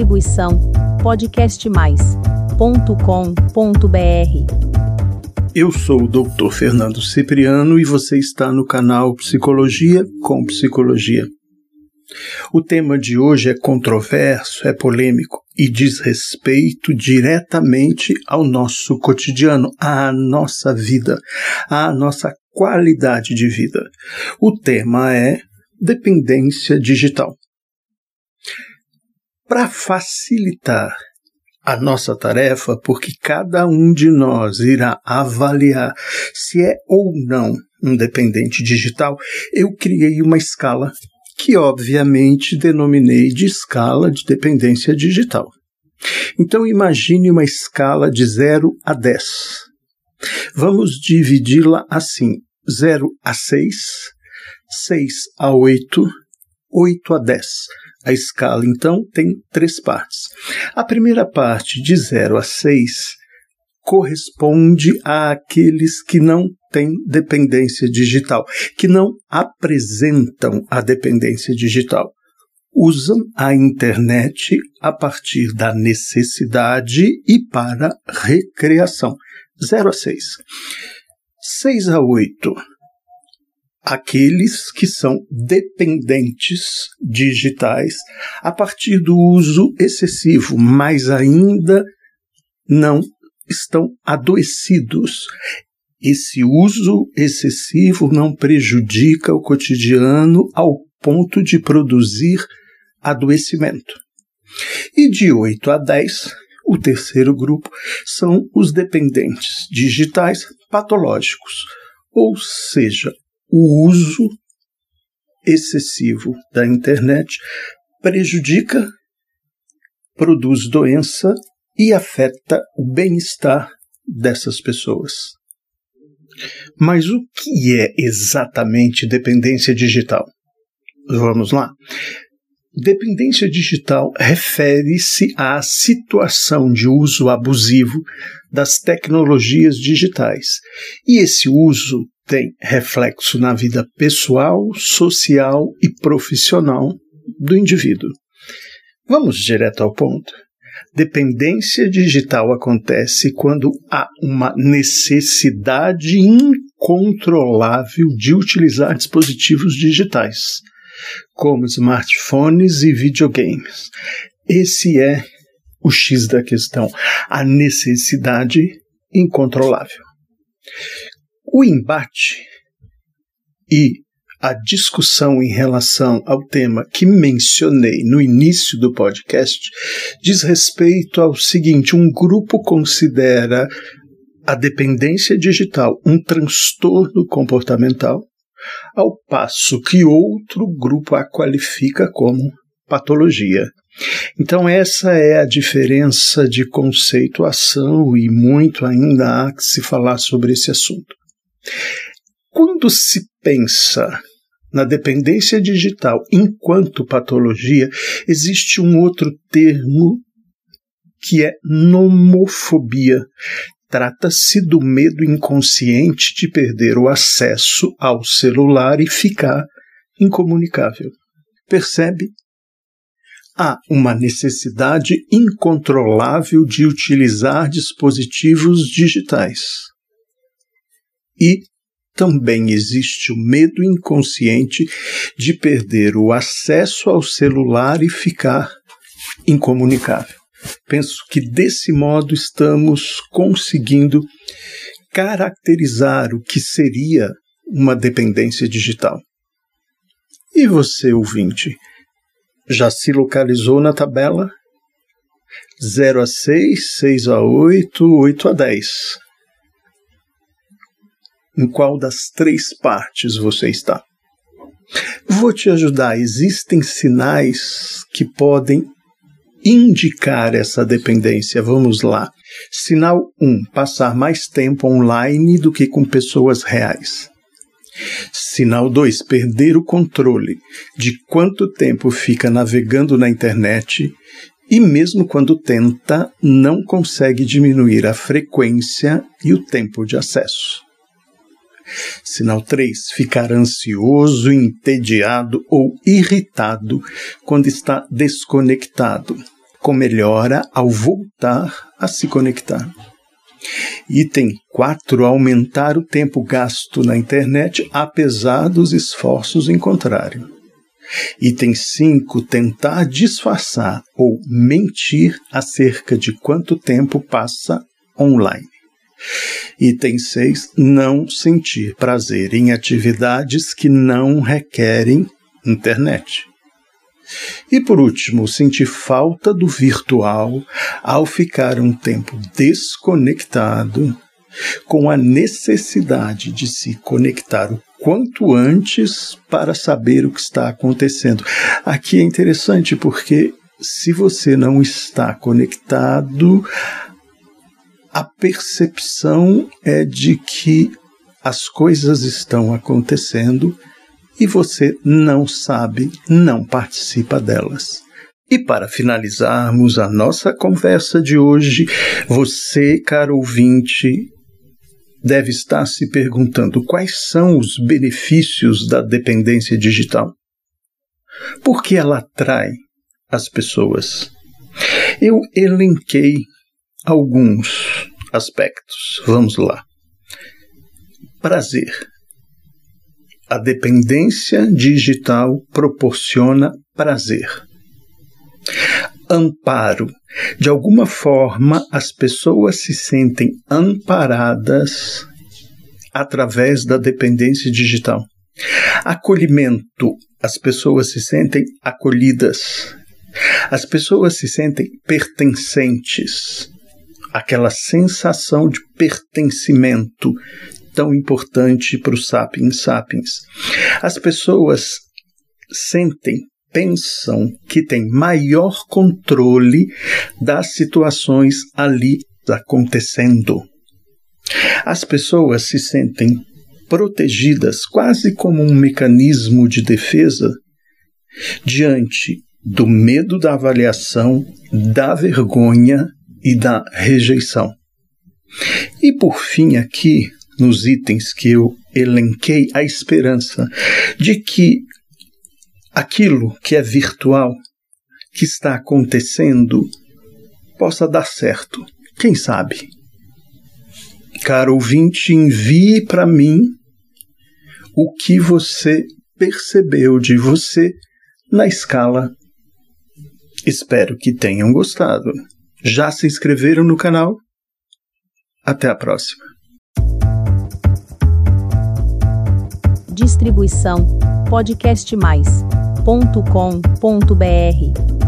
Distribuição podcastmais.com.br. Eu sou o Dr. Fernando Cipriano e você está no canal Psicologia com Psicologia. O tema de hoje é controverso, é polêmico e diz respeito diretamente ao nosso cotidiano, à nossa vida, à nossa qualidade de vida. O tema é dependência digital. Para facilitar a nossa tarefa, porque cada um de nós irá avaliar se é ou não um dependente digital, eu criei uma escala que, obviamente, denominei de escala de dependência digital. Então, imagine uma escala de 0 a 10. Vamos dividi-la assim: 0 a 6, 6 a 8, 8 a 10. A escala, então, tem três partes. A primeira parte, de 0 a 6, corresponde àqueles que não têm dependência digital, que não apresentam a dependência digital. Usam a internet a partir da necessidade e para recreação. 0 a 6. 6 a 8 aqueles que são dependentes digitais a partir do uso excessivo, mas ainda não estão adoecidos. Esse uso excessivo não prejudica o cotidiano ao ponto de produzir adoecimento. E de 8 a 10, o terceiro grupo são os dependentes digitais patológicos, ou seja, o uso excessivo da internet prejudica, produz doença e afeta o bem-estar dessas pessoas. Mas o que é exatamente dependência digital? Vamos lá. Dependência digital refere-se à situação de uso abusivo das tecnologias digitais. E esse uso tem reflexo na vida pessoal, social e profissional do indivíduo. Vamos direto ao ponto. Dependência digital acontece quando há uma necessidade incontrolável de utilizar dispositivos digitais, como smartphones e videogames. Esse é o X da questão, a necessidade incontrolável. O embate e a discussão em relação ao tema que mencionei no início do podcast diz respeito ao seguinte: um grupo considera a dependência digital um transtorno comportamental, ao passo que outro grupo a qualifica como patologia. Então, essa é a diferença de conceituação e muito ainda há que se falar sobre esse assunto. Quando se pensa na dependência digital enquanto patologia, existe um outro termo que é nomofobia. Trata-se do medo inconsciente de perder o acesso ao celular e ficar incomunicável. Percebe? Há uma necessidade incontrolável de utilizar dispositivos digitais e também existe o medo inconsciente de perder o acesso ao celular e ficar incomunicável. Penso que desse modo estamos conseguindo caracterizar o que seria uma dependência digital. E você, ouvinte, já se localizou na tabela? 0 a 6, 6 a 8, 8 a 10 em qual das três partes você está. Vou te ajudar. Existem sinais que podem indicar essa dependência. Vamos lá. Sinal 1: um, passar mais tempo online do que com pessoas reais. Sinal 2: perder o controle de quanto tempo fica navegando na internet e, mesmo quando tenta, não consegue diminuir a frequência e o tempo de acesso. Sinal 3. Ficar ansioso, entediado ou irritado quando está desconectado. com melhora ao voltar a se conectar. Item 4. Aumentar o tempo gasto na internet, apesar dos esforços em contrário. Item 5. Tentar disfarçar ou mentir acerca de quanto tempo passa online. Item 6. Não sentir prazer em atividades que não requerem internet. E por último, sentir falta do virtual ao ficar um tempo desconectado, com a necessidade de se conectar o quanto antes para saber o que está acontecendo. Aqui é interessante porque se você não está conectado, a percepção é de que as coisas estão acontecendo e você não sabe, não participa delas. E para finalizarmos a nossa conversa de hoje, você, caro ouvinte, deve estar se perguntando quais são os benefícios da dependência digital. Por que ela atrai as pessoas? Eu elenquei alguns aspectos. Vamos lá. Prazer. A dependência digital proporciona prazer. Amparo. De alguma forma, as pessoas se sentem amparadas através da dependência digital. Acolhimento. As pessoas se sentem acolhidas. As pessoas se sentem pertencentes. Aquela sensação de pertencimento tão importante para os sapiens sapiens. As pessoas sentem, pensam que têm maior controle das situações ali acontecendo. As pessoas se sentem protegidas quase como um mecanismo de defesa diante do medo da avaliação, da vergonha e da rejeição. E por fim, aqui, nos itens que eu elenquei a esperança de que aquilo que é virtual, que está acontecendo, possa dar certo. Quem sabe? Caro ouvinte, envie para mim o que você percebeu de você na escala. Espero que tenham gostado. Já se inscreveram no canal? Até a próxima. Distribuição podcastmais.com.br